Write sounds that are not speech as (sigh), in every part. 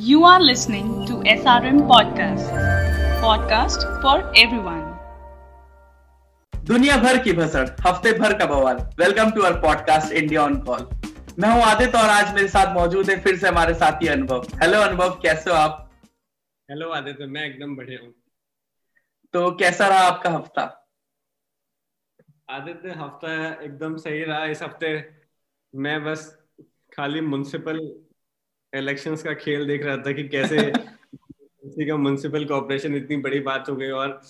You are listening to SRM Podcast, podcast for everyone. दुनिया भर की भसड़ हफ़्ते भर का बवाल। Welcome to our podcast India on call मैं हूँ आदित्य और आज मेरे साथ मौजूद है फिर से हमारे साथी अनुभव। हेलो अनुभव कैसे हो आप? हेलो आदित्य मैं एकदम बढ़िया हूँ। तो कैसा रहा आपका हफ़्ता? आदित्य हफ़्ता एकदम सही रहा। इस हफ़्ते मैं बस खाली म्यूनसिपल इलेक्शंस का खेल देख रहा था कि कैसे (laughs) का म्यूनसिपल कॉर्पोरेशन इतनी बड़ी बात हो गई और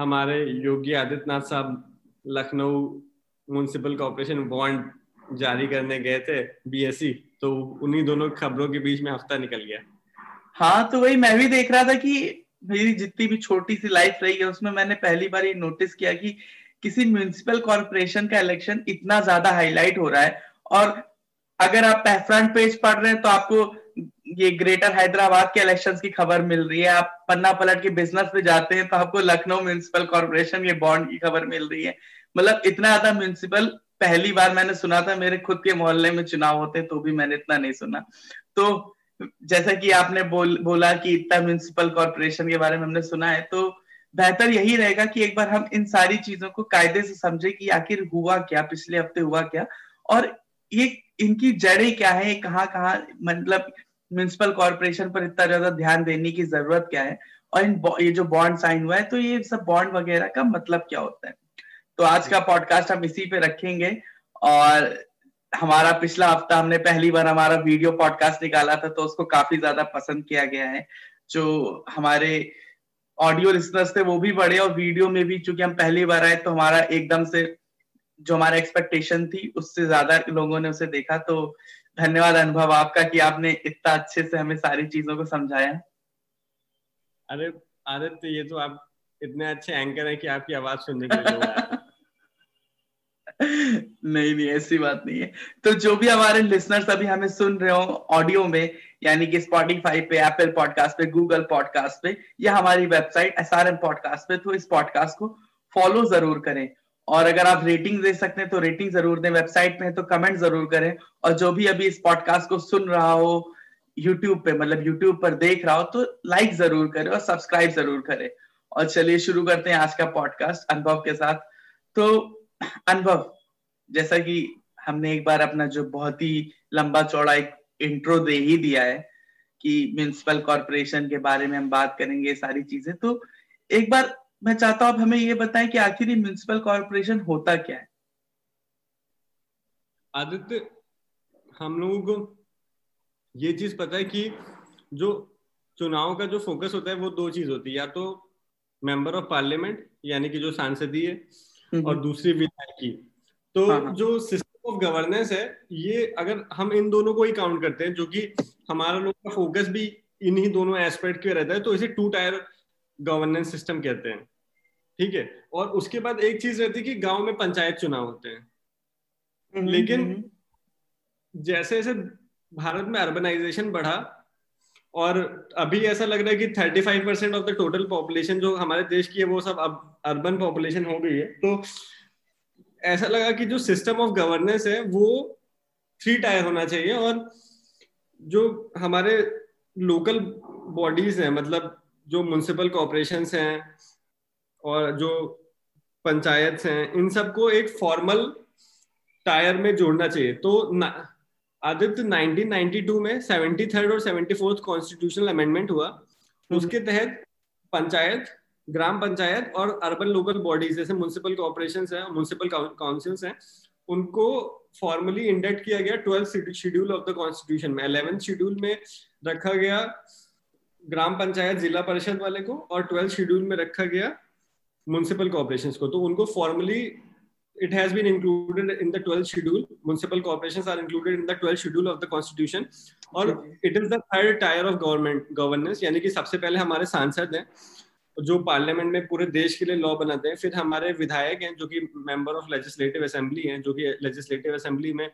हमारे योगी आदित्यनाथ साहब लखनऊ म्यूनसिपल कॉर्पोरेशन बॉन्ड जारी करने गए थे बीएससी तो उन्हीं दोनों खबरों के बीच में हफ़्ता निकल गया। हाँ तो वही मैं भी देख रहा था कि मेरी जितनी भी छोटी सी लाइफ रही है उसमें मैंने पहली बार ये नोटिस किया कि किसी म्यूनिसिपल कॉर्पोरेशन का इलेक्शन इतना ज़्यादा हाईलाइट हो रहा है। और अगर आप फ्रंट पेज पढ़ रहे हैं तो आपको ये ग्रेटर हैदराबाद के इलेक्शन की खबर मिल रही है। आप पन्ना पलट के बिज़नेस पे जाते हैं तो आपको लखनऊ म्यूनिसिपल कॉर्पोरेशन के बॉन्ड की खबर मिल रही है। मतलब इतना ज़्यादा म्यूनिसिपल पहली बार मैंने सुना था, मेरे खुद के मोहल्ले में चुनाव होते तो भी मैंने इतना नहीं सुना। तो जैसा कि आपने बोल, बोला कि इतना म्यूनिसिपल कॉरपोरेशन के बारे में हमने सुना है तो बेहतर यही रहेगा कि एक बार हम इन सारी चीज़ों को कायदे से समझे कि आखिर हुआ क्या, पिछले हफ़्ते हुआ क्या। और ये इनकी जड़ें क्या है कहाँ कहाँ मतलब म्यूनिसिपल कॉर्पोरेशन पर इतना ज़्यादा ध्यान देने की ज़रूरत क्या है? और इन ये जो बॉन्ड साइन हुआ है तो ये सब बॉन्ड वगैरह का मतलब क्या होता है? तो आज का पॉडकास्ट हम इसी पे रखेंगे और हमारा पिछला हफ़्ता हमने पहली बार हमारा वीडियो पॉडकास्ट निकाला था तो उसको काफ़ी ज़्यादा पसंद किया गया है। जो हमारे ऑडियो लिसनर्स थे, वो भी बढ़े और वीडियो में भी चूँकि हम पहली बार आए तो हमारा एकदम से जो हमारा एक्सपेक्टेशन थी, उससे ज़्यादा लोगों ने उसे देखा तो धन्यवाद अनुभव आपका कि आपने इतना अच्छे से हमें सारी चीज़ों को समझाया। अरे आदित्य ये तो आप इतने अच्छे एंकर हैं कि आपकी आवाज़ सुनने के लिए (laughs) नहीं नहीं ऐसी बात नहीं है। तो जो भी हमारे लिसनर्स अभी हमें सुन रहे हो ऑडियो में यानी कि स्पॉटिफाई पे एप्पल पॉडकास्ट पे गूगल पॉडकास्ट पे या हमारी website S R M podcast पे तो इस पॉडकास्ट को फॉलो ज़रूर करें। और अगर आप रेटिंग दे सकते हैं तो रेटिंग ज़रूर दें वेबसाइट में तो कमेंट ज़रूर करें। और जो भी अभी इस पॉडकास्ट को सुन रहा हो यूट्यूब पे मतलब यूट्यूब पर देख रहा हो तो लाइक ज़रूर करें और सब्सक्राइब ज़रूर करें। और चलिए शुरू करते हैं आज का पॉडकास्ट अनुभव के साथ। तो अनुभव, जैसा कि हमने एक बार अपना जो बहुत ही लंबा चौड़ा एक इंट्रो दे ही दिया है, कि म्यूनिसिपल कॉरपोरेशन के बारे में हम बात करेंगे सारी चीज़ें तो एक बार मैं चाहता हूँ आप हमें ये बताएँ कि आखिर ये म्यूनिसिपल कॉरपोरेशन होता क्या है? आदित्य हम लोगों को ये चीज़ पता है कि जो चुनाव का जो फोकस होता है वो दो चीज़ होती है। या तो मेंबर ऑफ़ पार्लियामेंट यानी कि जो सांसदीय और दूसरी विधायकी तो हाँ, हाँ. जो सिस्टम ऑफ़ गवर्नेंस है ये अगर हम इन दोनों को ही काउंट करते हैं जो कि हमारा लोग का फोकस भी इन्हीं दोनों एस्पेक्ट के रहता है तो इसे टू टायर गवर्नेंस सिस्टम कहते हैं। ठीक है? और उसके बाद एक चीज़ रहती है कि गाँव में पंचायत चुनाव होते हैं। लेकिन जैसे जैसे भारत में अर्बनाइजेशन बढ़ा और अभी ऐसा लग रहा है कि 35 percent of the total population जो हमारे देश की है वो सब अब अर्बन पॉपुलेशन हो गई है। तो ऐसा लगा कि जो सिस्टम ऑफ़ गवर्नेंस है वो थ्री टायर होना चाहिए। और जो हमारे लोकल बॉडीज हैं मतलब जो म्यूनसिपल कॉरपोरेशन हैं और जो पंचायत हैं इन सबको एक फॉर्मल टायर में जोड़ना चाहिए। तो आदित्य 1992 में सेवेंटी थर्ड और सेवेंटी फोर्थ कॉन्स्टिट्यूशनल अमेंडमेंट हुआ। हम्म। उसके तहत पंचायत ग्राम पंचायत और अर्बन लोकल बॉडीज जैसे म्यूनसिपल कॉर्पोरेशन है म्यूनसिपल काउंसिल्स हैं उनको फॉर्मली इंडेक्ट किया गया twelfth schedule of the constitution में। इलेवेंथ शेड्यूल में रखा गया ग्राम पंचायत जिला परिषद वाले को और ट्वेल्थ शेड्यूल में रखा गया म्यूनसिपल कॉर्पोरेशन को। तो उनको formally it has been included in the 12th schedule. Municipal corporations are included in the 12th schedule of the constitution. और it is the third tier of government governance यानी कि सबसे पहले हमारे सांसद हैं जो पार्लियामेंट में पूरे देश के लिए लॉ बनाते हैं फिर हमारे विधायक हैं जो कि मेंबर ऑफ़ लेजिस्लेटिव असेंबली हैं जो कि लेजिस्लेटिव असेंबली में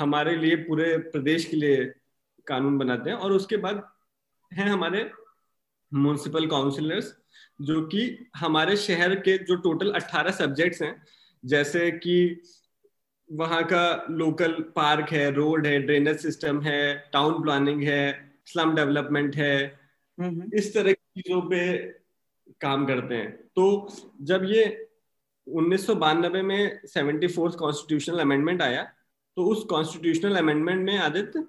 हमारे लिए पूरे प्रदेश के लिए कानून बनाते हैं और उसके बाद हैं हमारे म्यूनसिपल काउंसिलर्स जो कि हमारे शहर के जो टोटल 18 सब्जेक्ट्स हैं जैसे कि वहाँ का लोकल पार्क है रोड है ड्रेनेज सिस्टम है टाउन प्लानिंग है स्लम डेवलपमेंट है इस तरह की चीज़ों पे काम करते हैं। तो जब ये उन्नीस सौ बानबे में सेवेंटी फोर्थ कॉन्स्टिट्यूशनल अमेंडमेंट आया तो उस कॉन्स्टिट्यूशनल अमेंडमेंट में आदित्य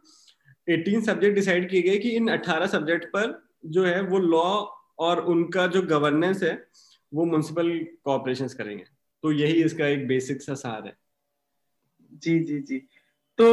18 सब्जेक्ट डिसाइड किए गए कि इन 18 सब्जेक्ट पर जो है वो लॉ और उनका जो गवर्नेंस है, वो म्यूनसिपल कॉपरेशन करेंगे। तो यही इसका एक बेसिक सा सार है। जी जी जी। तो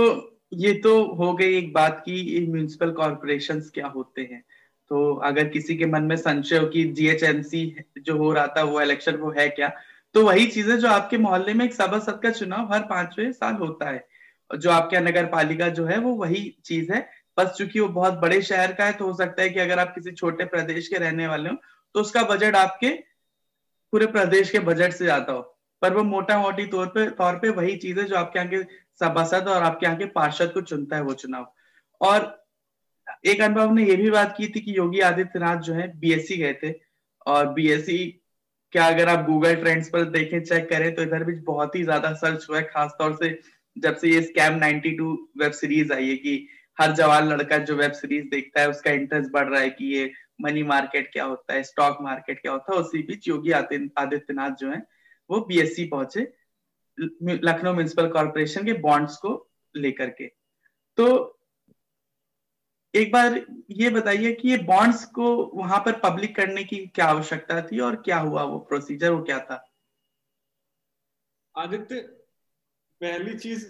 ये तो हो गई एक बात की म्यूनिसिपल कॉरपोरेशन क्या होते हैं। तो अगर किसी के मन में संशय हो कि जीएचएमसी जो हो रहा था, वो इलेक्शन वो है क्या? तो वही चीज़ें जो आपके मोहल्ले में एक सभासद का चुनाव हर पांचवे साल होता है। जो आपके नगर पालिका जो है, वो वही चीज़ है। बस चूँकि वो बहुत बड़े शहर का है तो हो सकता है कि अगर आप किसी छोटे प्रदेश के रहने वाले हो तो उसका बजट आपके पूरे प्रदेश के बजट से ज़्यादा हो। पर वो मोटा मोटी तौर पे तौर पे वही चीज़ है जो आपके यहाँ के सभासद और आपके यहाँ के पार्षद को चुनता है वो चुनाव। और एक अनुभव ने ये भी बात की थी कि योगी आदित्यनाथ जो है बीएससी गए थे। और बीएससी क्या अगर आप गूगल ट्रेंड्स पर देखें चेक करें तो इधर भी बहुत ही ज़्यादा सर्च हुआ है, खासतौर से जब से ये स्कैम 92 वेब सीरीज़ आई है कि हर जवान लड़का जो वेब सीरीज़ देखता है, उसका इंटरेस्ट बढ़ रहा है कि ये मनी मार्केट क्या होता है स्टॉक मार्केट क्या होता है, उसी बीच योगी आदित्यनाथ जो है, वो बीएससी पहुँचे लखनऊ म्यूनिसिपल कॉर्पोरेशन के बॉन्ड्स को लेकर के। तो एक बार ये बताइए कि ये बॉन्ड्स को वहाँ पर पब्लिक करने की क्या आवश्यकता थी और क्या हुआ वो प्रोसीजर वो क्या था? आदित्य पहली चीज़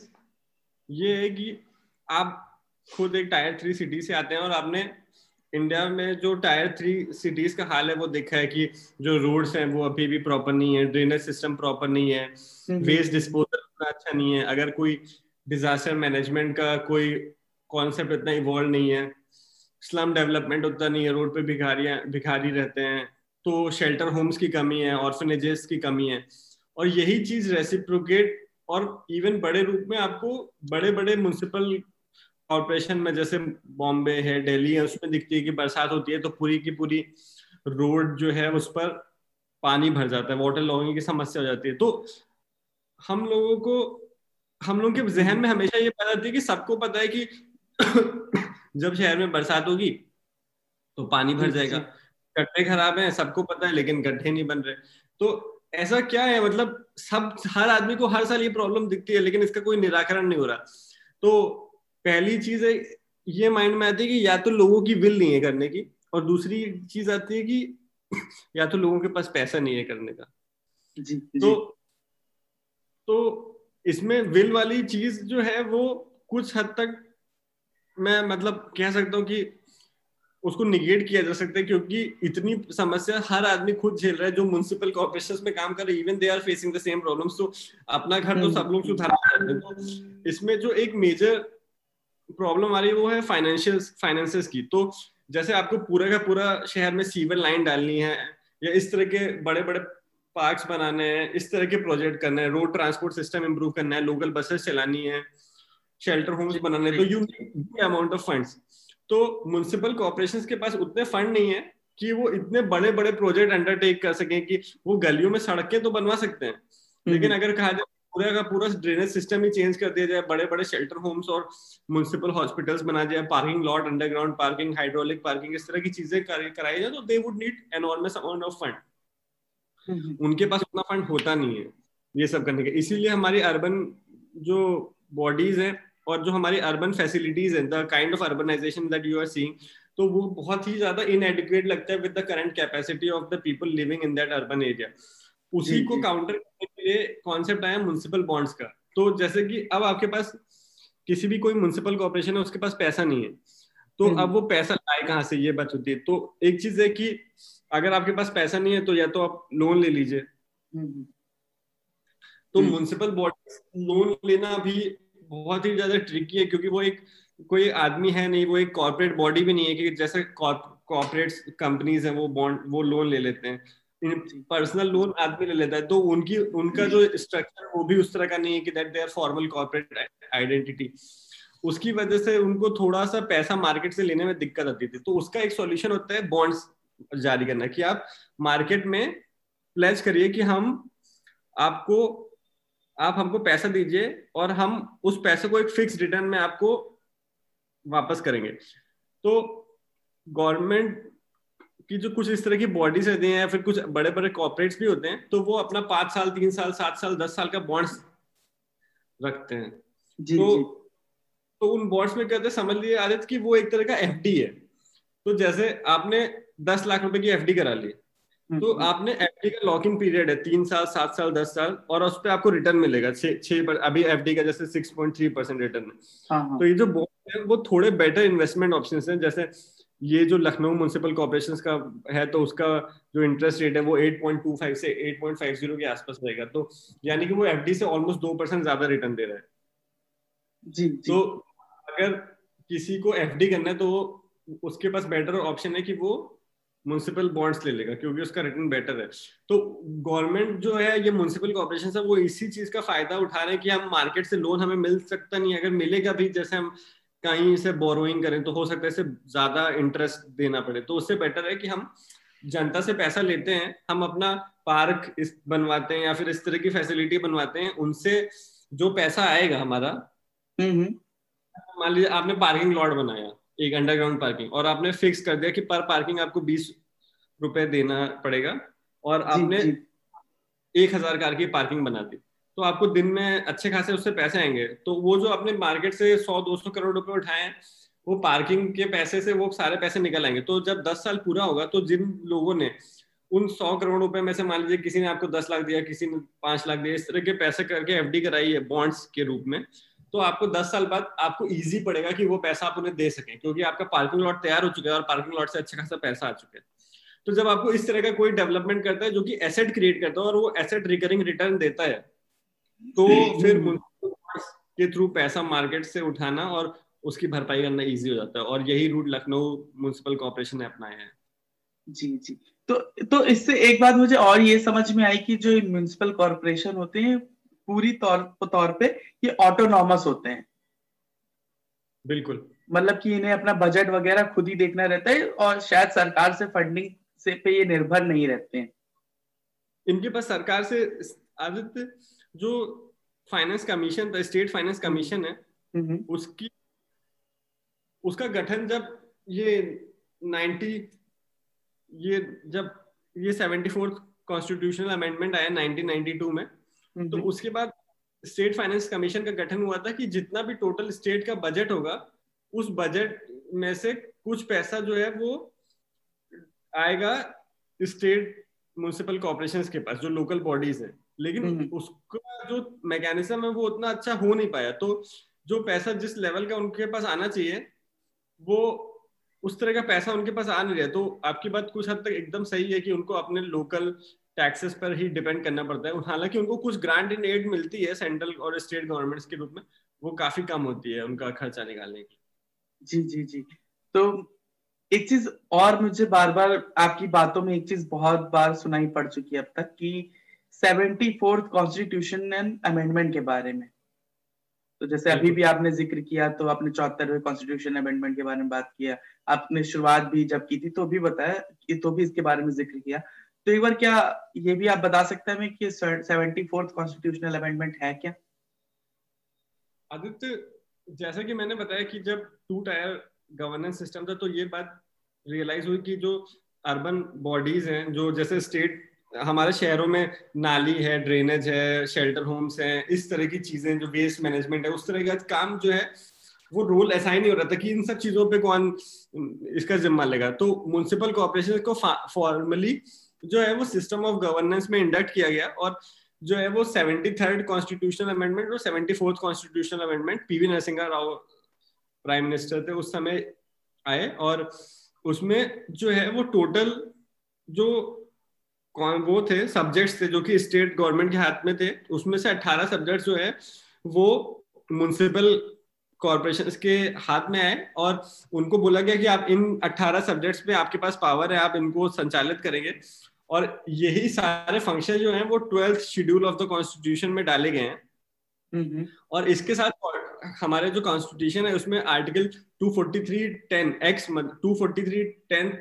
ये है कि आप खुद एक टायर थ्री सिटी से आते हैं और आपने इंडिया में जो टायर थ्री सिटीज़ का हाल है वो देखा है कि जो रोड्स हैं वो अभी भी प्रॉपर नहीं है ड्रेनेज सिस्टम प्रॉपर नहीं है वेस्ट। डिस्पोजल उतना अच्छा नहीं है अगर कोई डिजास्टर मैनेजमेंट का कोई कॉन्सेप्ट इतना इवॉल्व नहीं है स्लम डेवलपमेंट उतना नहीं है रोड पे भिखारियाँ भिखारी रहते हैं तो शेल्टर होम्स की कमी है ऑर्फनेजेस की कमी है और यही चीज़ रेसिप्रोकेट और इवन बड़े रूप में आपको बड़े बड़े म्यूनसिपल कॉरपोरेशन में जैसे बॉम्बे है दिल्ली है उसमें दिखती है कि बरसात होती है तो पूरी की पूरी रोड जो है उस पर पानी भर जाता है वाटर लॉगिंग की समस्या हो जाती है। तो हम लोगों को हम लोगों के जहन में हमेशा ये पता है कि सबको पता है कि (coughs) जब शहर में बरसात होगी तो पानी भर जाएगा। गड्ढे खराब हैं सबको पता है लेकिन गड्ढे नहीं बन रहे। तो ऐसा क्या है? मतलब सब हर आदमी को हर साल ये प्रॉब्लम दिखती है लेकिन इसका कोई निराकरण नहीं हो रहा। तो पहली चीज़ है ये माइंड में आती है कि या तो लोगों की विल नहीं है करने की और दूसरी चीज़ आती है कि या तो लोगों के पास पैसा नहीं है करने का। जी, तो जी. तो इसमें विल वाली चीज़ जो है वो कुछ हद तक मैं मतलब कह सकता हूँ कि उसको निगेट किया जा सकता है क्योंकि इतनी समस्या हर आदमी खुद झेल रहा है जो म्यूनसिपल कॉर्पोरेशन में काम कर रहे हैं। Even they are facing the same problems तो अपना घर तो। सब लोग हैं। तो इसमें जो एक मेजर प्रॉब्लम आ रही है वो है फाइनेंशियल फाइनेंसेस की। तो जैसे आपको पूरा का पूरा शहर में सीवर लाइन डालनी है, या इस तरह के बड़े बड़े पार्क्स बनाने हैं, इस तरह के प्रोजेक्ट करना है रोड ट्रांसपोर्ट सिस्टम इम्प्रूव करना है लोकल बसेस चलानी है शेल्टर होम्स बनाने तो यू अमाउंट ऑफ़ फंड्स तो म्यूनसिपल कॉर्पोरेशन के पास उतने फंड नहीं है कि वो इतने बड़े बड़े प्रोजेक्ट अंडरटेक कर सकें कि वो गलियों में सड़कें तो बनवा सकते हैं। हम्म। लेकिन अगर कहा जाए पूरा का पूरा ड्रेनेज सिस्टम ही चेंज कर दिया जाए बड़े बड़े शेल्टर होम्स और म्यूनसिपल हॉस्पिटल्स बना जाए parking lot underground parking hydraulic parking इस तरह की चीज़ें कराई जाए तो they would need enormous amount of fund उनके पास उतना फंड होता नहीं है ये सब करने के। इसीलिए हमारी अर्बन जो बॉडीज है और जो हमारी अर्बन फैसिलिटीज़ है the kind of urbanization that you are seeing तो वो बहुत ही ज़्यादा इनएडिक्वेट लगता है with the current capacity of the people living in that urban area उसी को काउंटर करने के लिए कॉन्सेप्ट आया म्यूनसिपल बॉन्ड्स का। तो जैसे कि अब आपके पास किसी भी कोई म्यूनसिपल कॉर्पोरेशन है उसके पास पैसा नहीं है। तो हम्म। अब वो पैसा लाए कहाँ से ये बात होती है। तो एक चीज़ है कि अगर आपके पास पैसा नहीं है तो या तो आप लोन ले लीजिए। हम्म। तो म्यूनसिपल बॉडी लोन लेना भी बहुत ही ज़्यादा ट्रिकी है क्योंकि वो एक कोई आदमी है नहीं वो एक कॉर्पोरेट बॉडी भी नहीं है कि जैसे कॉर्पोरेट कंपनीज़ है वो बॉन्ड वो लोन ले लेते हैं। पर्सनल लोन आदमी ले लेता है तो उनकी उनका जो। स्ट्रक्चर वो भी उस तरह का नहीं है कि that they are formal corporate identity उसकी वजह से उनको थोड़ा सा पैसा मार्केट से लेने में दिक्कत आती थी। तो उसका एक सॉल्यूशन होता है बॉन्ड्स जारी करना कि आप मार्केट में प्लेज करिए कि हम आपको आप हमको पैसा दीजिए और हम उस पैसे को एक फिक्स रिटर्न में आपको वापस करेंगे। तो गवर्नमेंट की जो कुछ इस तरह की बॉडीज रहती हैं या फिर कुछ बड़े बड़े कॉर्पोरेट्स भी होते हैं तो वो अपना पाँच साल तीन साल सात साल दस साल का बॉन्ड्स रखते हैं। जी, तो जी. तो उन बॉन्ड्स में कहते हैं समझ लीजिए आदित्य कि वो एक तरह का एफडी है। तो जैसे आपने दस लाख रुपए की एफडी करा ली तो हम्म, आपने एफडी का लॉक इन पीरियड है तीन साल सात साल दस साल और उस पर आपको रिटर्न मिलेगा छह पर अभी एफडी का जैसे six point three percent return है। हाँ हाँ। तो ये जो बॉन्ड है वो थोड़े बेटर इन्वेस्टमेंट ऑप्शन हैं जैसे ये जो लखनऊ म्यूनसिपल कॉर्पोरेशन का है तो उसका जो इंटरेस्ट रेट है वो 8.25 से 8.50 के आसपास रहेगा। तो यानी कि वो एफडी से ऑलमोस्ट दो परसेंट ज़्यादा रिटर्न दे रहा है। जी जी। तो अगर किसी को एफडी करना है तो उसके पास बेटर ऑप्शन है कि वो म्यूनसिपल बॉन्ड्स ले लेगा क्योंकि उसका रिटर्न बेटर है। तो गवर्नमेंट जो है ये म्यूनसिपल कॉर्पोरेशन है वो इसी चीज़ का फ़ायदा उठा रहे हैं कि हम मार्केट से लोन हमें मिल सकता नहीं अगर मिलेगा भी जैसे हम कहीं से बोरोइंग करें तो हो सकता है इसे ज़्यादा इंटरेस्ट देना पड़े। तो उससे बेटर है कि हम जनता से पैसा लेते हैं हम अपना पार्क इस बनवाते हैं या फिर इस तरह की फैसिलिटी बनवाते हैं उनसे जो पैसा आएगा हमारा हम्म, हम्म, मान लीजिए आपने पार्किंग लॉट बनाया एक अंडरग्राउंड पार्किंग और आपने फिक्स कर दिया कि पर पार्किंग आपको बीस रुपए देना पड़ेगा और आपने एक हज़ार कार की पार्किंग बना दी। तो आपको दिन में अच्छे खासे उससे पैसे आएँगे। तो वो जो आपने मार्केट से सौ दो सौ करोड़ रुपए उठाए हैं वो पार्किंग के पैसे से वो सारे पैसे निकल आएँगे। तो जब दस साल पूरा होगा तो जिन लोगों ने उन सौ करोड़ रुपए में से मान लीजिए किसी ने आपको दस लाख दिया किसी ने पाँच लाख दिया इस तरह के पैसे करके एफडी कराई है बॉन्ड्स के रूप में तो आपको दस साल बाद आपको इजी पड़ेगा कि वो पैसा आप उन्हें दे सकें क्योंकि आपका पार्किंग लॉट तैयार हो चुका है और पार्किंग लॉट से अच्छा खासा पैसा आ चुका है। तो जब आपको इस तरह का कोई डेवलपमेंट करता है जो कि एसेट क्रिएट करता है और वो एसेट रिकरिंग रिटर्न देता है तो फिर के थ्रू पैसा मार्केट से उठाना और उसकी भरपाई करना इजी हो जाता है और यही रूट लखनऊ म्यूनसिपल कॉर्पोरेशन ने अपनाया है। जी जी। तो तो इससे एक बात मुझे और ये समझ में आई कि जो म्यूनिसिपल कॉर्पोरेशन होते हैं पूरी तौर तौर पे ये ऑटोनॉमस होते हैं। बिल्कुल। मतलब कि इन्हें अपना बजट वगैरह खुद ही देखना रहता है और शायद सरकार से फंडिंग से पे ये निर्भर नहीं रहते हैं। इनके पास सरकार से आदित्य जो फाइनेंस कमीशन था स्टेट फाइनेंस कमीशन है हम्म, उसकी उसका गठन जब ये 90 ये जब ये 74th कॉन्स्टिट्यूशनल अमेंडमेंट आया 1992 में हम्म, तो उसके बाद स्टेट फाइनेंस कमीशन का गठन हुआ था कि जितना भी टोटल स्टेट का बजट होगा उस बजट में से कुछ पैसा जो है वो आएगा स्टेट म्यूनिसिपल कॉर्पोरेशन के पास जो लोकल बॉडीज है। लेकिन हम्म। उसका जो मैकेनिज्म है वो उतना अच्छा हो नहीं पाया। तो जो पैसा जिस लेवल का उनके पास आना चाहिए वो उस तरह का पैसा उनके पास आ नहीं रहा। तो आपकी बात कुछ हद तक एकदम सही है कि उनको अपने लोकल टैक्सेस पर ही डिपेंड करना पड़ता है। हालाँकि उनको कुछ ग्रांट इन एड मिलती है सेंट्रल और स्टेट गवर्नमेंट्स के रूप में। वो काफ़ी कम होती है उनका खर्चा निकालने की जी जी जी। तो एक चीज़ और मुझे बार बार आपकी बातों में एक चीज़ बहुत बार सुनाई पड़ चुकी है अब तक कि सेवेंटी फोर्थ कॉन्स्टिट्यूशन अमेंडमेंट के बारे में। तो जैसे अभी भी आपने ज़िक्र किया तो आपने चौहत्तरवें कॉन्स्टिट्यूशन अमेंडमेंट के बारे में बात किया आपने शुरुआत भी जब की थी तो भी बताया कि तो भी इसके बारे में ज़िक्र किया। तो एक बार क्या ये भी आप बता सकते हैं कि सेवेंटी फोर्थ कॉन्स्टिट्यूशनल अमेंडमेंट है क्या? आदित्य जैसा कि मैंने बताया कि जब टू टायर गवर्नेंस सिस्टम था तो ये बात रियलाइज़ हुई कि जो अर्बन बॉडीज हैं, जो जैसे स्टेट हमारे शहरों में नाली है ड्रेनेज है शेल्टर होम्स है, इस तरह की चीज़ें जो वेस्ट मैनेजमेंट है, उस तरह का काम जो है, वो रोल असाइन नहीं हो रहा था कि इन सब चीज़ों पे कौन इसका जिम्मा लेगा। तो म्यूनसिपल कॉर्पोरेशन को फॉर्मली जो है वो सिस्टम ऑफ़ गवर्नेंस में इंडक्ट किया गया और जो है वो सेवेंटी थर्ड कॉन्स्टिट्यूशनल अमेंडमेंट और seventy fourth constitutional amendment P V Narasimha Rao prime minister थे उस समय आए और उसमें जो है वो टोटल जो वो थे सब्जेक्ट्स थे जो कि स्टेट गवर्नमेंट के हाथ में थे उसमें से 18 सब्जेक्ट्स जो है वो म्यूनसिपल कॉरपोरेशन के हाथ में आए और उनको बोला गया कि आप इन 18 सब्जेक्ट्स पे आपके पास पावर है आप इनको संचालित करेंगे। और यही सारे फ़ंक्शन जो हैं वो twelfth schedule of the constitution में डाले गए हैं। और इसके साथ हमारे जो कॉन्स्टिट्यूशन है उसमें article 243 10 X to forty three ten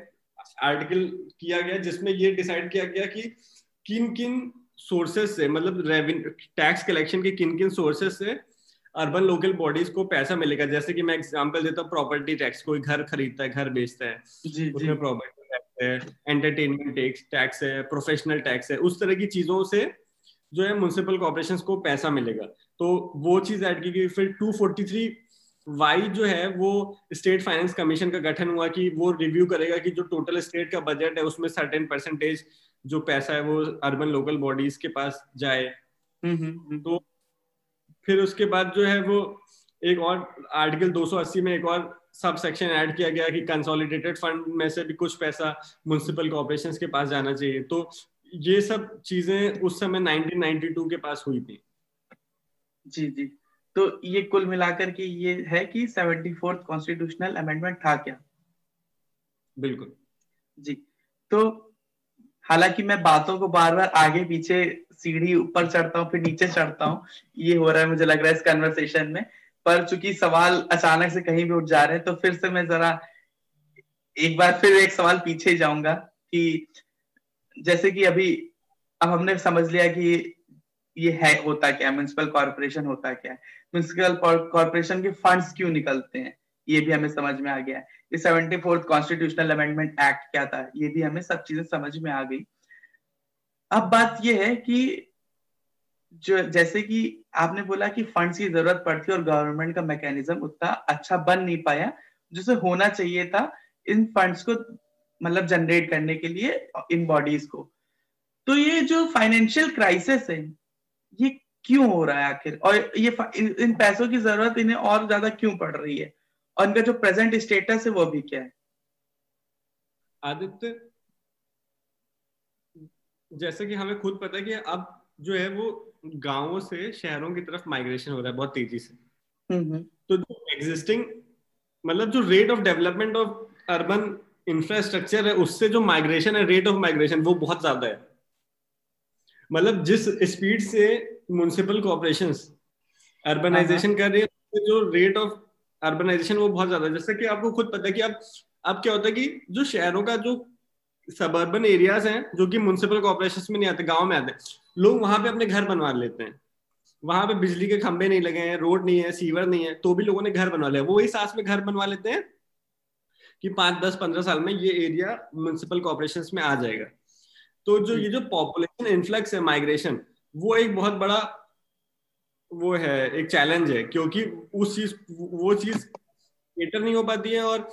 article किया गया जिसमें ये डिसाइड किया गया कि किन किन सोर्सेस से मतलब रेवेन्यू टैक्स कलेक्शन के किन किन सोर्सेस से अर्बन लोकल बॉडीज को पैसा मिलेगा। जैसे कि मैं एग्जांपल देता हूँ प्रॉपर्टी टैक्स कोई घर खरीदता है घर बेचता है जी उसमें प्रॉपर्टी टैक्स है एंटरटेनमेंट टैक्स टैक्स है प्रोफेशनल टैक्स है उस तरह की चीज़ों से जो है म्यूनसिपल कॉर्पोरेशन को पैसा मिलेगा। तो वो चीज़ ऐड की गई। फिर 243 वाई जो है वो स्टेट फाइनेंस कमीशन का गठन हुआ कि वो रिव्यू करेगा कि जो टोटल स्टेट का बजट है उसमें सर्टेन परसेंटेज जो पैसा है वो अर्बन लोकल बॉडीज के पास जाए। हम्म, हम्म, हम्म। तो फिर उसके बाद जो है वो एक और आर्टिकल 280 में एक और सब सेक्शन ऐड किया गया कि कंसोलिडेटेड फंड में से भी कुछ पैसा म्यूनसिपल कॉर्पोरेशन के पास जाना चाहिए। तो ये सब चीज़ें उस समय 1992 के पास हुई थी। जी जी। तो ये कुल मिलाकर के ये है कि सेवेंटी फोर्थ कॉन्स्टिट्यूशनल अमेंडमेंट था क्या? बिल्कुल। जी। तो हालाँकि मैं बातों को बार बार आगे पीछे सीढ़ी ऊपर चढ़ता हूँ फिर नीचे चढ़ता हूँ ये हो रहा है मुझे लग रहा है इस कन्वर्सेशन में। पर चूँकि सवाल अचानक से कहीं भी उठ जा रहे हैं तो फिर से मैं जरा एक बार फिर एक सवाल पीछे जाऊँगा कि जैसे कि अभी अब हमने समझ लिया कि ये है, होता क्या है? म्यूनसिपल कॉर्पोरेशन होता क्या है? म्यूनसिपल कॉर्पोरेशन के फंड्स क्यों निकलते हैं? ये भी हमें समझ में आ गया है। ये seventy fourth constitutional amendment act क्या था? ये भी हमें सब चीज़ें समझ में आ गई। अब बात ये है कि जो, जैसे कि आपने बोला कि फंड्स की ज़रूरत पड़ती है और गवर्नमेंट का मैकेनिज्म उतना अच्छा बन नहीं पाया, जिसे होना चाहिए था इन फंड्स को मतलब जनरेट करने के लिए इन बॉडीज को। तो ये जो फाइनेंशियल क्राइसिस है ये क्यों हो रहा है आखिर? और ये इन पैसों की ज़रूरत इन्हें और ज़्यादा क्यों पड़ रही है? और इनका जो प्रेजेंट स्टेटस है वो भी क्या है? आदित्य जैसे कि हमें खुद पता है कि अब जो है वो गाँवों से शहरों की तरफ़ माइग्रेशन हो रहा है बहुत तेज़ी से। हम्म, हम्म। तो जो एग्जिस्टिंग मतलब जो rate of development of urban infrastructure है उससे जो माइग्रेशन है रेट ऑफ़ माइग्रेशन वो बहुत ज़्यादा है। मतलब जिस स्पीड से म्यूनसिपल कॉर्पोरेशन अर्बनाइजेशन कर रही है जो रेट ऑफ़ अर्बनाइजेशन वो बहुत ज़्यादा है। जैसे कि आपको खुद पता है कि अब अब क्या होता है कि जो शहरों का जो सबर्बन एरियाज़ हैं जो कि म्यूनसिपल कॉर्पोरेशन में नहीं आते गाँव में आते लोग वहाँ पे अपने घर बनवा लेते हैं। वहाँ पे बिजली के खंभे नहीं लगे हैं रोड नहीं है सीवर नहीं है तो भी लोगों ने घर बनवा लिया। वो इस सास में घर बनवा लेते हैं कि पाँच दस पंद्रह साल में ये एरिया म्यूनसिपल कॉर्पोरेशन में आ जाएगा। तो जो ये जो पॉपुलेशन इन्फ्लक्स है माइग्रेशन वो एक बहुत बड़ा वो है एक चैलेंज है क्योंकि उस चीज़ वो चीज़ केटर नहीं हो पाती है और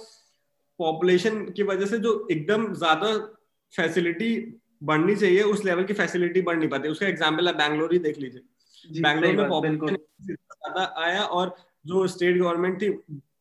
पॉपुलेशन की वजह से जो एकदम ज़्यादा फैसिलिटी बढ़नी चाहिए उस लेवल की फैसिलिटी बढ़ नहीं पाती। उसका एग्ज़ाम्पल है बैंगलोर ही देख लीजिए। बैंगलोर में पॉपुलेशन ज़्यादा आया और जो स्टेट गवर्नमेंट थी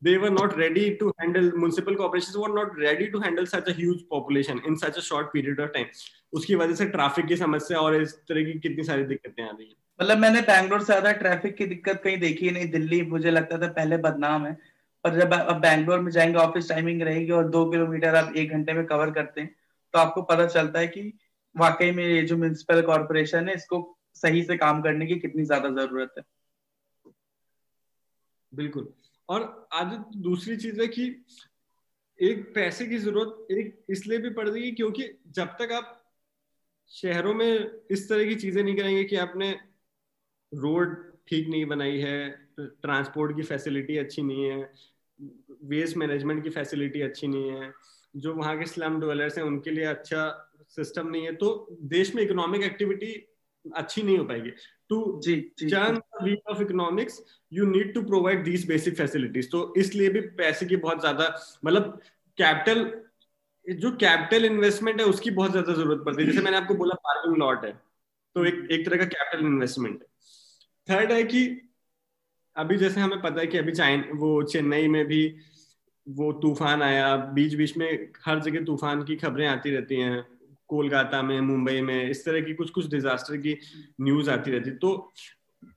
they were not ready to handle municipal corporations were not ready to handle such a huge population in such a short period of time. उसकी वजह से ट्रैफ़िक की समस्या और इस तरह की कितनी सारी दिक्कतें आ रही हैं। मतलब मैंने बैंगलोर से ज़्यादा ट्रैफ़िक की दिक्कत कहीं देखी नहीं दिल्ली मुझे लगता था पहले बदनाम है। और जब आप बैंगलोर में जाएँगे ऑफ़िस टाइमिंग रहेगी और दो किलोमीटर आप एक घंटे में कवर करते हैं तो आपको पता चलता है कि वाकई में ये जो म्यूनसिपल कॉर्पोरेशन है इसको सही से काम करने की कितनी ज़्यादा ज़रूरत है। बिल्कुल। और आज दूसरी चीज़ है कि एक पैसे की ज़रूरत एक इसलिए भी पड़ रही है क्योंकि जब तक आप शहरों में इस तरह की चीज़ें नहीं करेंगे कि आपने रोड ठीक नहीं बनाई है, ट्रांसपोर्ट की फैसिलिटी अच्छी नहीं है, वेस्ट मैनेजमेंट की फैसिलिटी अच्छी नहीं है, जो वहाँ के स्लम डेवलपर्स हैं उनके लिए अच्छा सिस्टम नहीं है तो देश में इकोनॉमिक एक्टिविटी अच्छी नहीं हो पाएगी। To churn wheel of economics you need to provide these basic facilities तो इसलिए भी पैसे की बहुत ज़्यादा मतलब कैपिटल जो कैपिटल इन्वेस्टमेंट है उसकी बहुत ज़्यादा ज़रूरत पड़ती है। जैसे मैंने आपको बोला पार्किंग लॉट है। तो एक एक तरह का कैपिटल इन्वेस्टमेंट है। थर्ड है कि अभी जैसे हमें पता है कि अभी चाइन वो चेन्नई में भी वो तूफ़ान आया। बीच बीच में हर जगह तूफ़ान की खबरें आती रहती हैं। कोलकाता में, मुंबई में, इस तरह की कुछ कुछ डिजास्टर की न्यूज़ आती रहती तो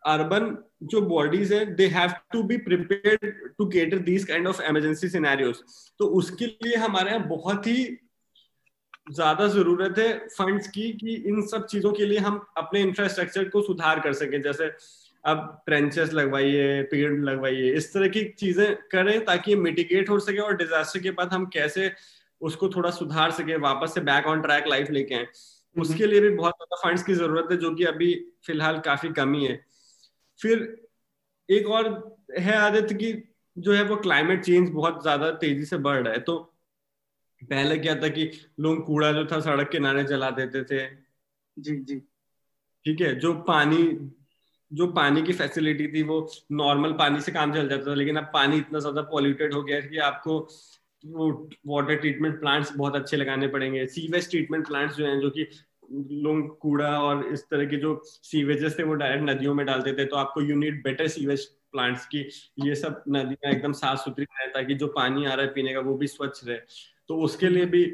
अर्बन जो बॉडीज है they have to be prepared to cater these kind of emergency scenarios तो उसके लिए हमारे यहाँ बहुत ही ज़्यादा ज़रूरत है फंड्स की, कि इन सब चीज़ों के लिए हम अपने इंफ्रास्ट्रक्चर को सुधार कर सकें। जैसे अब ट्रेंचेस लगवाइए, पेड़ लगवाइए, इस तरह की चीज़ें करें ताकि मिटिगेट हो सके और डिजास्टर के बाद हम कैसे उसको थोड़ा सुधार सके वापस से बैक ऑन ट्रैक लाइफ लेके आए। उसके लिए भी बहुत ज़्यादा फंड्स की ज़रूरत है जो कि अभी फ़िलहाल काफ़ी कमी है। फिर एक और है आदत की जो है वो क्लाइमेट चेंज बहुत ज़्यादा तेज़ी से बढ़ रहा है। तो पहले क्या था कि लोग कूड़ा जो था सड़क किनारे जला देते थे। जी जी। ठीक है जो पानी जो पानी की फैसिलिटी थी वो नॉर्मल पानी से काम चल जाता था लेकिन अब पानी इतना ज़्यादा पॉल्यूटेड हो गया है कि आपको वाटर ट्रीटमेंट प्लांट्स बहुत अच्छे लगाने पड़ेंगे। सीवेज ट्रीटमेंट प्लांट्स जो हैं जो कि लोग कूड़ा और इस तरह के जो सीवेजेस थे वो डायरेक्ट नदियों में डालते थे। तो आपको यूनिट बेटर सीवेज प्लांट्स की। ये सब नदियाँ एकदम साफ़ सुथरी रहे ताकि जो पानी आ रहा है पीने का वो भी स्वच्छ रहे। तो उसके लिए भी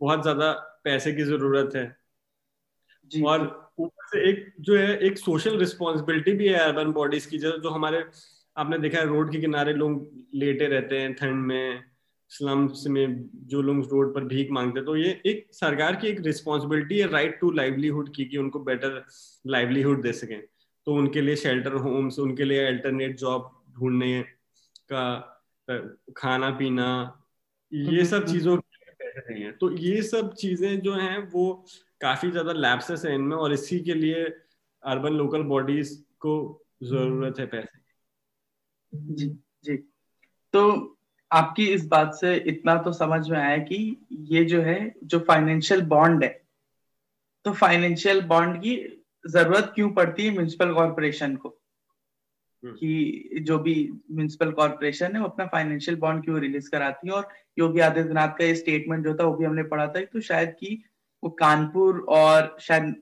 बहुत ज़्यादा पैसे की ज़रूरत है। जी, और ऊपर से एक जो है एक सोशल रिस्पॉन्सिबिलिटी भी है अर्बन बॉडीज की। जो हमारे आपने देखा है रोड के किनारे लोग लेटे रहते हैं ठंड में। स्लम्स में जो लोग रोड पर भीख मांगते हैं तो ये एक सरकार की एक रिस्पॉन्सिबिलिटी है राइट टू लाइवलीहुड की कि उनको बेटर लाइवलीहुड दे सकें। तो उनके लिए शेल्टर होम्स उनके लिए अल्टरनेट जॉब ढूँढने का खाना पीना ये सब चीज़ों नहीं है। तो ये सब चीज़ें जो हैं वो काफ़ी ज़्यादा लैप्सेस है इनमें और इसी के लिए अर्बन लोकल बॉडीज को ज़रूरत है पैसे जी जी। तो आपकी इस बात से इतना तो समझ में आया कि ये जो है जो फाइनेंशियल बॉन्ड है तो फाइनेंशियल बॉन्ड की ज़रूरत क्यों पड़ती है म्यूनिसिपल कॉरपोरेशन को? हम्म। कि जो भी म्यूनिसिपल कॉरपोरेशन है वो अपना फाइनेंशियल बॉन्ड क्यों रिलीज़ कराती है? और योगी आदित्यनाथ का ये स्टेटमेंट जो था वो भी हमने पढ़ा था। तो शायद कि वो कानपुर और शायद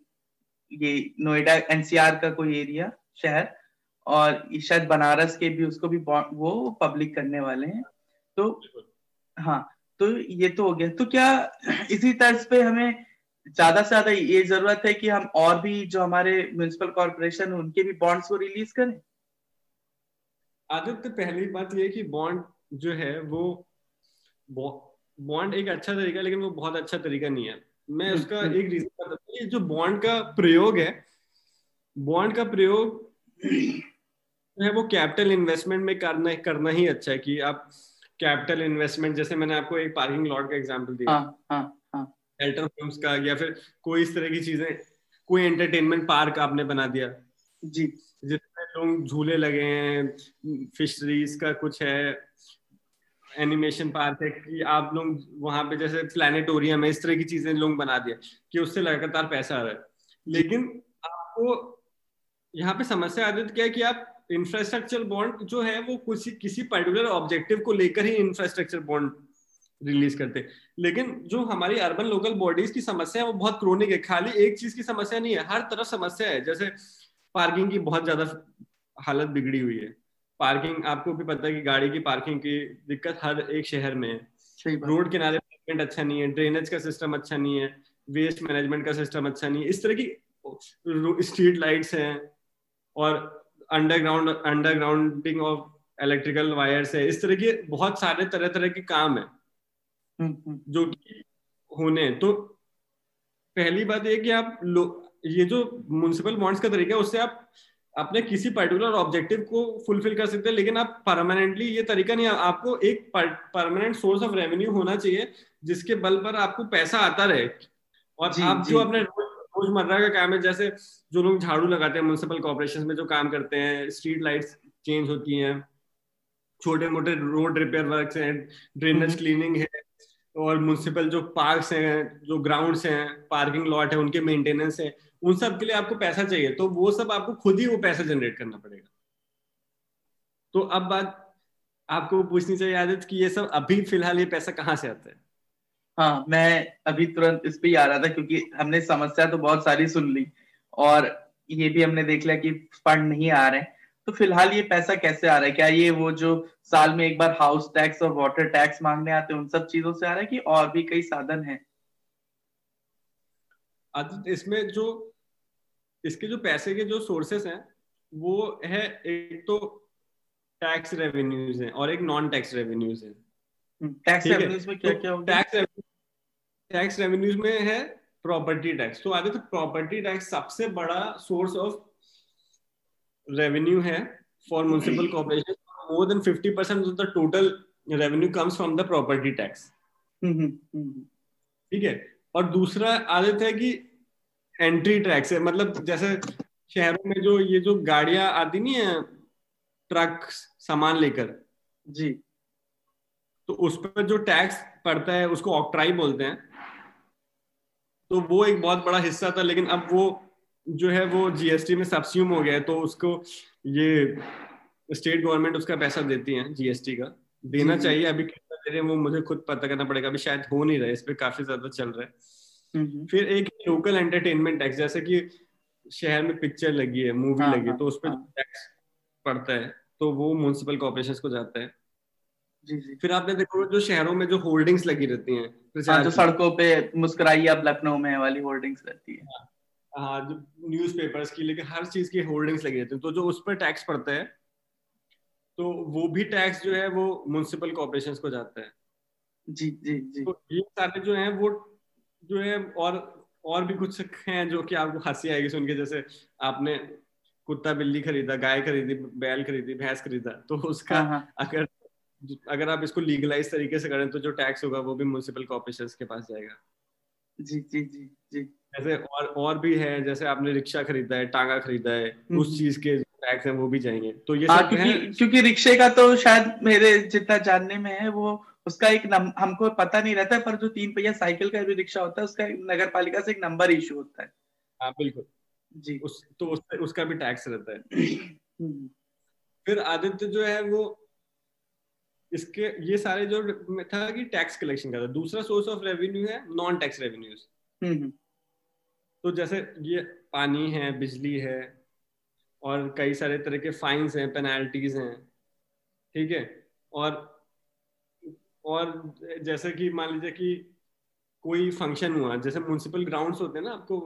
ये नोएडा एनसीआर का कोई एरिया शहर और शायद बनारस के भी उसको भी वो पब्लिक करने वाले हैं। तो हाँ तो ये तो हो गया। तो क्या इसी तर्ज पे हमें ज़्यादा से ज़्यादा ये ज़रूरत है कि हम और भी जो हमारे म्यूनिसिपल कॉर्पोरेशन उनके भी बॉन्ड्स को रिलीज़ करें? आदित्य पहली बात ये कि बॉन्ड जो है वो बॉन्ड एक अच्छा तरीका लेकिन वो बहुत अच्छा तरीका नहीं है। मैं उसका एक रीजन बताता हूँ। जो बॉन्ड का प्रयोग है बॉन्ड का प्रयोग है वो कैपिटल इन्वेस्टमेंट में करना करना ही अच्छा है कि आप कैपिटल इन्वेस्टमेंट जैसे मैंने आपको एक पार्किंग लॉट का एग्जांपल दिया। हाँ, हाँ, शेल्टर होम्स का या फिर कोई इस तरह की चीज़ें कोई एंटरटेनमेंट पार्क आपने बना दिया। जी। जिसमें लोग झूले लगे हैं फिशरीज का कुछ है एनिमेशन पार्क है कि आप लोग वहाँ पे जैसे प्लानिटोरियम है इस तरह की चीज़ें लोग बना दिया कि उससे लगातार पैसा आ रहा है। लेकिन आपको यहाँ पे समस्या आती क्या है कि आप इंफ्रास्ट्रक्चर बॉन्ड जो है वो किसी किसी पर्टिकुलर ऑब्जेक्टिव को लेकर ही इंफ्रास्ट्रक्चर बॉन्ड रिलीज़ करते लेकिन जो हमारी अर्बन लोकल बॉडीज की समस्या है वो बहुत क्रोनिक है। खाली एक चीज़ की समस्या नहीं है हर तरफ़ समस्या है। जैसे पार्किंग की बहुत ज़्यादा हालत बिगड़ी हुई है। पार्किंग आपको भी पता है कि गाड़ी की पार्किंग की दिक्कत हर एक शहर में है। रोड किनारे पार्किंग अच्छा नहीं है ड्रेनेज का सिस्टम अच्छा नहीं है वेस्ट मैनेजमेंट का सिस्टम अच्छा नहीं है। इस तरह की स्ट्रीट लाइट्स हैं और underground undergrounding of electrical wires है इस तरह के बहुत सारे तरह तरह के काम है हम्म, हम्म। जो कि होने तो पहली बात ये कि आप ये जो म्यूनसिपल बॉन्ड्स का तरीका है उससे आप अपने किसी पर्टिकुलर ऑब्जेक्टिव को फुलफिल कर सकते हैं लेकिन आप परमानेंटली ये तरीका नहीं आपको एक परमानेंट सोर्स ऑफ़ रेवेन्यू होना चाहिए जिसके बल पर आपको पैसा आता रहे और जी, आप जी. जो अपने रोज़मर्रा का काम है जैसे जो लोग झाड़ू लगाते हैं म्यूनसिपल कॉर्पोरेशन में जो काम करते हैं स्ट्रीट लाइट्स चेंज होती हैं छोटे मोटे रोड रिपेयर वर्क हैं ड्रेनेज क्लीनिंग है और म्यूनसिपल जो पार्क्स हैं जो ग्राउंड्स हैं पार्किंग लॉट है उनके मेंटेनेंस है उन सब के लिए आपको पैसा चाहिए तो वो सब आपको खुद ही वो पैसा जनरेट करना पड़ेगा। तो अब बात आपको पूछनी चाहिए आदित्य कि ये सब अभी फ़िलहाल ये पैसा कहाँ से आता है? हाँ मैं अभी तुरंत इस पे आ रहा था क्योंकि हमने समस्या तो बहुत सारी सुन ली और ये भी हमने देख लिया कि फंड नहीं आ रहे हैं। तो फ़िलहाल ये पैसा कैसे आ रहा है? क्या ये वो जो साल में एक बार हाउस टैक्स और वाटर टैक्स मांगने आते हैं उन सब चीज़ों से आ रहा है कि और भी कई साधन है? इसमें जो इसके जो पैसे के जो सोर्सेस हैं वो है एक तो टैक्स रेवेन्यूज है और एक नॉन टैक्स रेवेन्यूज है? टैक्स रेवेन्यूज में क्या क्या होगा? टैक्स टैक्स रेवेन्यूज में है प्रॉपर्टी टैक्स। तो आगे तो प्रॉपर्टी टैक्स सबसे बड़ा सोर्स ऑफ़ रेवेन्यू है for municipal corporation. More than 50% of the total revenue comes from the property tax ठीक है? और दूसरा आदत है कि एंट्री टैक्स है। मतलब जैसे शहरों में जो ये जो गाड़ियाँ आती नहीं है ट्रक सामान लेकर। जी। तो उस पर जो टैक्स पड़ता है उसको ऑक्ट्राई बोलते हैं। तो वो एक बहुत बड़ा हिस्सा था लेकिन अब वो जो है वो जीएसटी में सब्स्यूम हो गया है तो उसको ये स्टेट गवर्नमेंट उसका पैसा देती है जीएसटी का। देना चाहिए अभी कितना दे रहे हैं वो मुझे खुद पता करना पड़ेगा अभी शायद हो नहीं रहा है इस पर काफ़ी ज़्यादा चल रहा है। फिर एक लोकल एंटरटेनमेंट टैक्स जैसे कि शहर में पिक्चर लगी है मूवी हाँ, लगी है हाँ, तो उस पर हाँ। टैक्स पड़ता है तो वो म्यूनसिपल कॉर्पोरेशन को जाता है। जी जी। फिर आपने देखो जो शहरों में जो होल्डिंग्स लगी रहती हैं हाँ जो सड़कों पे मुस्कुराइए अब लखनऊ में वाली होर्डिंग्स रहती है। हाँ जो न्यूज़ पेपर्स की लेकिन हर चीज़ की होल्डिंग्स लगी रहती हैं। तो जो उस पर टैक्स पड़ता है तो वो भी टैक्स जो है वो म्यूनसिपल कॉर्पोरेशन को जाता है। जी जी जी। तो ये सारे जो हैं वो जो है और और भी कुछ हैं जो कि आपको हँसी आएगी सुन के जैसे आपने कुत्ता बिल्ली खरीदा गाय खरीदी बैल खरीदी भैंस खरीदा तो उसका हाँ हाँ। अगर अगर आप इसको लीगलाइज तरीके से करें तो जो टैक्स होगा वो भी म्यूनसिपल कॉर्पोरेशन के पास जाएगा। जी जी जी जी। जैसे और और भी है जैसे आपने रिक्शा खरीदा है टांगा खरीदा है हम्म। उस चीज़ के टैक्स हैं वो भी जाएँगे। तो ये हाँ सब क्योंकि क्योंकि रिक्शे का तो शायद मेरे जितना जानने में है वो उसका एक नम, हमको पता नहीं रहता है पर जो तीन पहिया साइकिल का जो रिक्शा होता है उसका नगर पालिका से एक नंबर इशू होता है। हाँ बिल्कुल। जी। उस तो उस, उसका भी टैक्स रहता है। हम्म, फिर आदित्य जो है वो इसके ये सारे जो था कि टैक्स कलेक्शन का था। दूसरा सोर्स ऑफ़ रेवेन्यू है non tax revenues hmm, hmm, तो जैसे ये पानी है बिजली है और कई सारे तरह के फाइन्स हैं पेनाल्टीज हैं ठीक है? और और जैसे कि मान लीजिए कि कोई फ़ंक्शन हुआ जैसे म्यूनसिपल ग्राउंड्स होते हैं ना आपको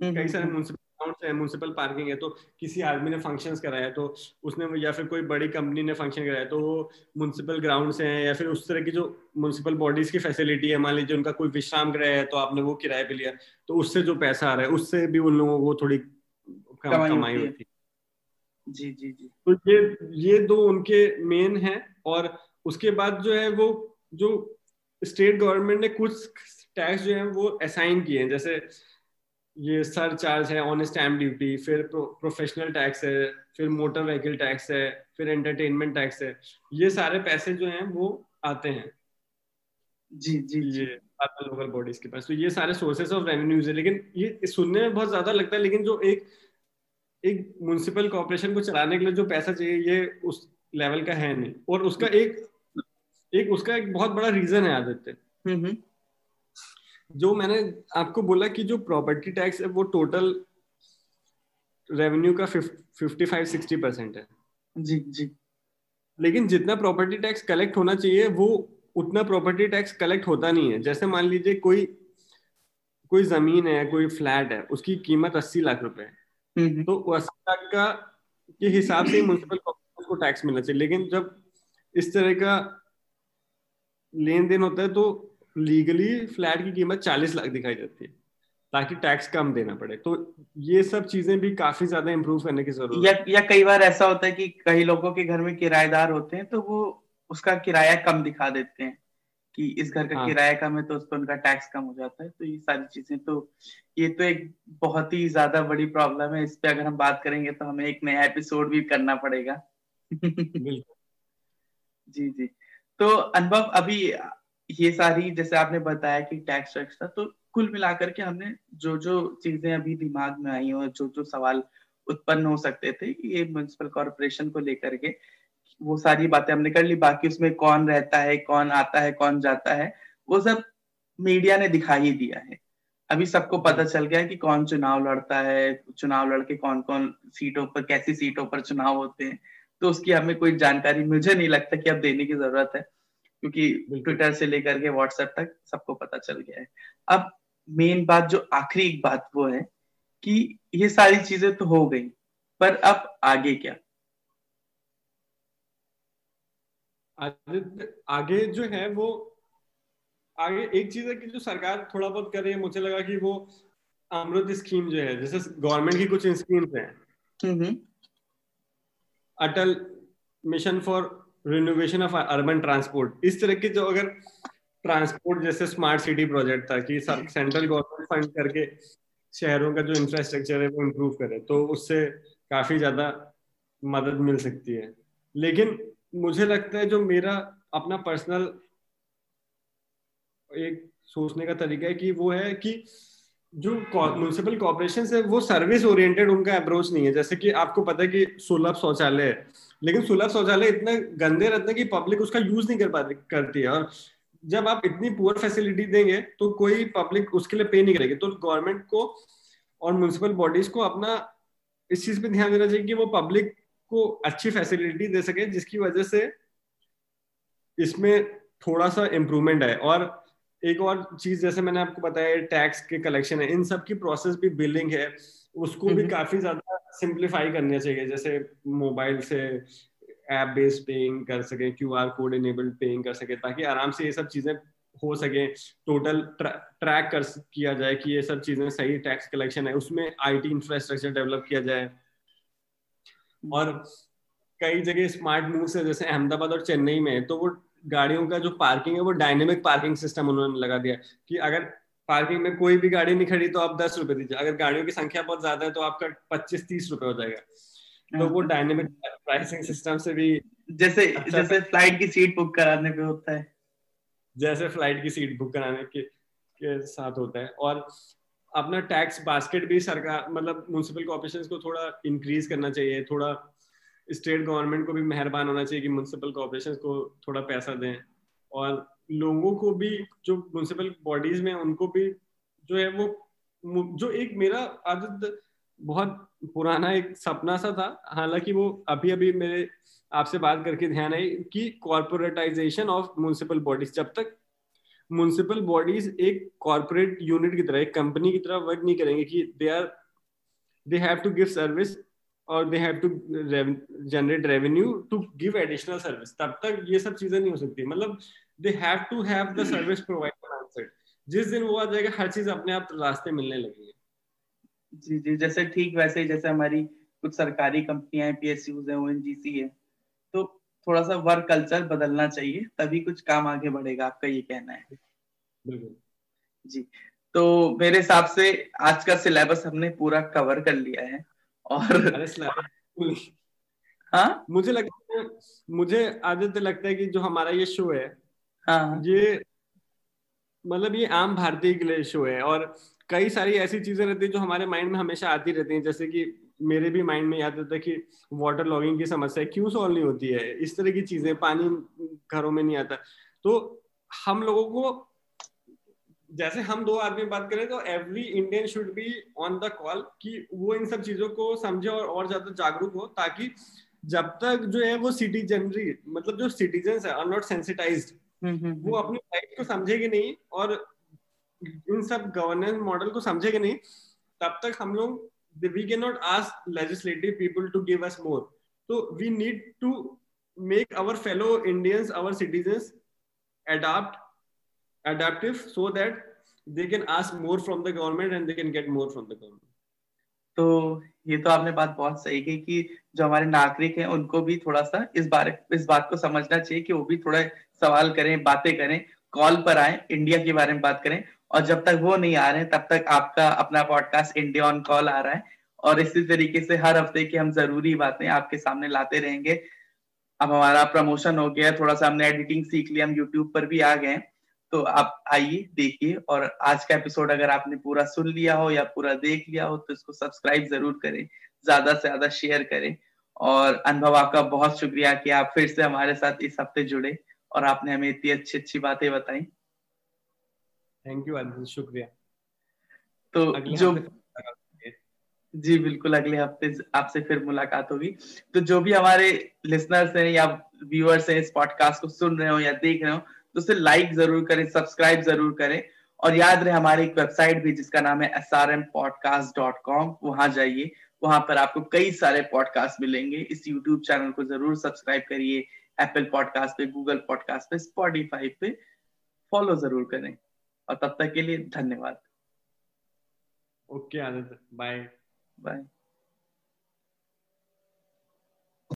हम्म, कई सारे हम्म, म्यूनसिपल ग्राउंड्स है म्यूनसिपल पार्किंग है तो किसी आदमी ने फ़ंक्शंस कराया तो उसने या फिर कोई बड़ी कंपनी ने फ़ंक्शन कराया तो वो म्यूनसिपल ग्राउंड्स हैं या फिर उस तरह की जो म्यूनसिपल बॉडीज की फैसिलिटी है मान लीजिए उनका कोई विश्राम गृह है तो आपने वो किराए पे लिया तो उससे जो पैसा आ रहा है उससे भी उन लोगों को थोड़ी कमाई। होती है जी जी जी तो ये ये दो उनके मेन हैं और उसके बाद जो है वो जो स्टेट गवर्नमेंट ने कुछ टैक्स जो है वो असाइन किए हैं जैसे ये सर चार्ज है ऑन स्टैम्प ड्यूटी फिर प्रोफेशनल टैक्स है फिर मोटर व्हीकल टैक्स है फिर एंटरटेनमेंट टैक्स है। ये सारे पैसे जो हैं वो आते हैं। जी जी जी। ये आते लोकल बॉडीज के पास। तो ये सारे सोर्सेस ऑफ़ रेवेन्यूज है लेकिन ये सुनने में बहुत ज़्यादा लगता है लेकिन जो एक एक म्यूनसिपल कॉर्पोरेशन को चलाने के लिए जो पैसा चाहिए ये उस लेवल का है नहीं। और उसका एक एक उसका एक बहुत बड़ा रीजन है आदित्य। हम्म, हम्म, जो मैंने आपको बोला कि जो प्रॉपर्टी टैक्स है वो टोटल रेवेन्यू का फिफ्टी फाइव सिक्सटी परसेंट है। जी जी। लेकिन जितना प्रॉपर्टी टैक्स कलेक्ट होना चाहिए वो उतना प्रॉपर्टी टैक्स कलेक्ट होता नहीं है। जैसे मान लीजिए कोई कोई ज़मीन है कोई फ्लैट है उसकी कीमत अस्सी लाख रुपए है। हम्म, हम्म, तो अस्सी लाख का के हिसाब से ही म्यूनसिपल कॉर्पोरेशन को टैक्स मिलना चाहिए। लेकिन जब इस तरह का लेन देन होता है तो लीगली फ्लैट की कीमत चालीस लाख दिखाई जाती है ताकि टैक्स कम देना पड़े। तो ये सब चीज़ें भी काफ़ी ज़्यादा इम्प्रूव करने की ज़रूरत या या कई बार ऐसा होता है कि कई लोगों के घर में किराएदार होते हैं तो वो उसका किराया कम दिखा देते हैं कि इस घर का हाँ। किराया कम है तो उस पर उनका टैक्स कम हो जाता है तो ये सारी चीज़ें। तो ये तो एक बहुत ही ज़्यादा बड़ी प्रॉब्लम है। इस पे अगर हम बात करेंगे तो हमें एक नया एपिसोड भी करना पड़ेगा। (laughs) जी जी। तो अनुभव अभी ये सारी, जैसे आपने बताया कि टैक्स था तो कुल मिलाकर के हमने जो जो चीज़ें अभी दिमाग में आई और जो जो सवाल उत्पन्न हो सकते थे, ये म्यूनसिपल कॉरपोरेशन को लेकर के, वो सारी बातें हमने कर ली। बाकी उसमें कौन रहता है, कौन आता है, कौन जाता है, वो सब मीडिया ने दिखा ही दिया है। अभी सबको पता चल गया कि कौन चुनाव लड़ता है, चुनाव लड़के कौन कौन सीटों पर, कैसी सीटों पर चुनाव होते हैं तो उसकी हमें कोई जानकारी, मुझे नहीं लगता कि अब देने की ज़रूरत है। क्योंकि ट्विटर से लेकर के व्हाट्सएप तक सबको पता चल गया है। अब मेन बात जो आखिरी एक बात वो है कि ये सारी चीज़ें तो हो गई पर अब आगे क्या? आदित्य आगे जो है वो आगे एक चीज़ है कि जो सरकार थोड़ा बहुत कर रही है मुझे लगा कि वो अमृत स्कीम जो है जैसे गवर्नमेंट की कुछ स्कीम्स हैं। हम्म हम्म, Atal mission for renovation of urban transport इस तरह के जो अगर ट्रांसपोर्ट जैसे स्मार्ट सिटी प्रोजेक्ट था कि सेंट्रल गवर्नमेंट फंड करके शहरों का जो इंफ्रास्ट्रक्चर है वो इम्प्रूव करे तो उससे काफ़ी ज़्यादा मदद मिल सकती है। लेकिन मुझे लगता है जो मेरा अपना पर्सनल एक सोचने का तरीका है कि वो है कि जो म्यूनसिपल कॉर्पोरेशन है, वो सर्विस ओरिएंटेड उनका अप्रोच नहीं है। जैसे कि आपको पता है कि सुलभ शौचालय है, लेकिन सुलभ शौचालय इतने गंदे रहते हैं कि पब्लिक उसका यूज़ नहीं कर पाती करती है। और जब आप इतनी पुअर फैसिलिटी देंगे तो कोई पब्लिक उसके लिए पे नहीं करेगी। तो गवर्नमेंट को और म्यूनसिपल बॉडीज को अपना इस चीज़ पे ध्यान देना चाहिए कि वो पब्लिक को अच्छी फैसिलिटी दे सके, जिसकी वजह से इसमें थोड़ा सा इम्प्रूवमेंट है और एक और चीज़ जैसे मैंने आपको बताया टैक्स के कलेक्शन है इन सब की प्रोसेस भी बिलिंग है उसको भी काफ़ी ज़्यादा सिंप्लीफाई करना चाहिए जैसे मोबाइल से ऐप बेस्ड पेइंग कर सके Q R code enabled paying कर सके ताकि आराम से ये सब चीज़ें हो सके टोटल ट्रैक कर किया जाए कि ये सब चीज़ें सही टैक्स कलेक्शन है उसमें आईटी इंफ्रास्ट्रक्चर डेवलप किया जाए। और कई जगह स्मार्ट मूव है जैसे अहमदाबाद और चेन्नई में तो वो गाड़ियों का जो पार्किंग है वो डायनेमिक पार्किंग सिस्टम उन्होंने लगा दिया कि अगर पार्किंग में कोई भी गाड़ी नहीं खड़ी तो आप दस रुपए दीजिए। अगर गाड़ियों की संख्या बहुत ज़्यादा है तो आपका पच्चीस तीस रुपए हो जाएगा। तो वो डायनेमिक प्राइसिंग सिस्टम से भी जैसे अच्छा जैसे फ़्लाइट की सीट बुक कराने पे होता है। जैसे फ़्लाइट की सीट बुक कराने के, के साथ होता है। और अपना टैक्स बास्केट भी सरकार मतलब म्यूनसिपल कॉर्पोरेशन को थोड़ा इंक्रीज करना चाहिए थोड़ा स्टेट गवर्नमेंट को भी मेहरबान होना चाहिए कि म्यूनसिपल कॉर्पोरेशन को थोड़ा पैसा दें। और लोगों को भी, जो म्यूनसिपल बॉडीज में उनको भी जो है वो जो एक मेरा आदत बहुत पुराना एक सपना सा था। हालाँकि वो अभी अभी मेरे आपसे बात करके ध्यान आई कि कॉर्पोरेटाइजेशन ऑफ़ म्यूनसिपल बॉडीज जब तक म्यूनसिपल बॉडीज एक कॉर्पोरेट यूनिट की तरह, एक कंपनी की तरह वर्क नहीं करेंगे कि they are they have to give service और they have to generate revenue to give additional service तब तक ये सब चीज़ें नहीं हो सकती। मतलब they have to have the service provider answer जिस दिन वो आ जाएगा हर चीज़ अपने आप रास्ते मिलने लगेंगे। जी जी जैसे ठीक वैसे ही जैसे हमारी कुछ सरकारी कंपनियाँ हैं पीएसयूज है ओएनजीसी है तो थोड़ा सा वर्क कल्चर बदलना चाहिए तभी कुछ काम आगे बढ़ेगा आपका ये कहना है। बिल्कुल। जी तो मेरे हिसाब से आज का सिलेबस हमने पूरा कवर कर लिया है। और हाँ? मुझे लगता है मुझे आदत लगता है कि जो हमारा ये शो है हाँ। ये मतलब ये आम भारतीय के लिए शो है और कई सारी ऐसी चीज़ें रहती है जो हमारे माइंड में हमेशा आती रहती हैं। जैसे कि मेरे भी माइंड में याद आता है कि वाटर लॉगिंग की समस्या क्यों सॉल्व नहीं होती है? इस तरह की चीज़ें पानी घरों में नहीं आता। तो हम लोगों को जैसे हम दो आदमी बात करें तो every Indian should be on the call कि वो इन सब चीज़ों को समझे और और ज़्यादा जागरूक हो ताकि जब तक जो है वो सिटीजनरी मतलब जो सिटीजन है आर नॉट सेंसिटाइज वो अपनी लाइफ को समझेगी नहीं और इन सब गवर्नेंस मॉडल को समझेंगे नहीं तब तक हम लोग we can not ask legislative people to give us more तो we need to make our fellow Indians our citizens, adapt adaptive so that they can ask more from the government and they can get more from the government. तो ये तो आपने बात बहुत सही की कि जो हमारे नागरिक हैं, उनको भी थोड़ा सा इस बारे, इस बात को समझना चाहिए कि वो भी थोड़ा सवाल करें, बातें करें, कॉल पर आए, इंडिया के बारे में बात करें। और जब तक वो नहीं आ रहे तब तक आपका अपना पॉडकास्ट इंडिया ऑन कॉल आ रहा है। और इसी तरीके से हर हफ़्ते की हम ज़रूरी बातें आपके सामने लाते रहेंगे। अब हमारा प्रमोशन हो गया, थोड़ा सा हमने एडिटिंग सीख लिया, हम यूट्यूब पर भी आ गए तो आप आइए देखिए और आज का एपिसोड अगर आपने पूरा सुन लिया हो या पूरा देख लिया हो तो इसको सब्सक्राइब ज़रूर करें ज़्यादा से ज़्यादा शेयर करें। और अनुभव आपका बहुत शुक्रिया कि आप फिर से हमारे साथ इस हफ़्ते जुड़े और आपने हमें इतनी अच्छी अच्छी बातें बताई। थैंक यू शुक्रिया। तो जो जी बिल्कुल अगले हफ़्ते आपसे फिर मुलाकात होगी। तो जो भी हमारे लिसनर्स हैं या व्यूअर्स हैं इस पॉडकास्ट को सुन रहे हो या देख रहे हो तो उसे लाइक ज़रूर करें सब्सक्राइब ज़रूर करें। और याद रहे हमारी एक वेबसाइट भी जिसका नाम है S R M podcast dot com वहाँ जाइए वहाँ पर आपको कई सारे पॉडकास्ट मिलेंगे। इस यूट्यूब चैनल को ज़रूर सब्सक्राइब करिए। एप्पल पॉडकास्ट पे गूगल पॉडकास्ट पे स्पॉटिफाई पे फॉलो ज़रूर करें। और तब तक के लिए धन्यवाद। ओके आनंद बाय बाय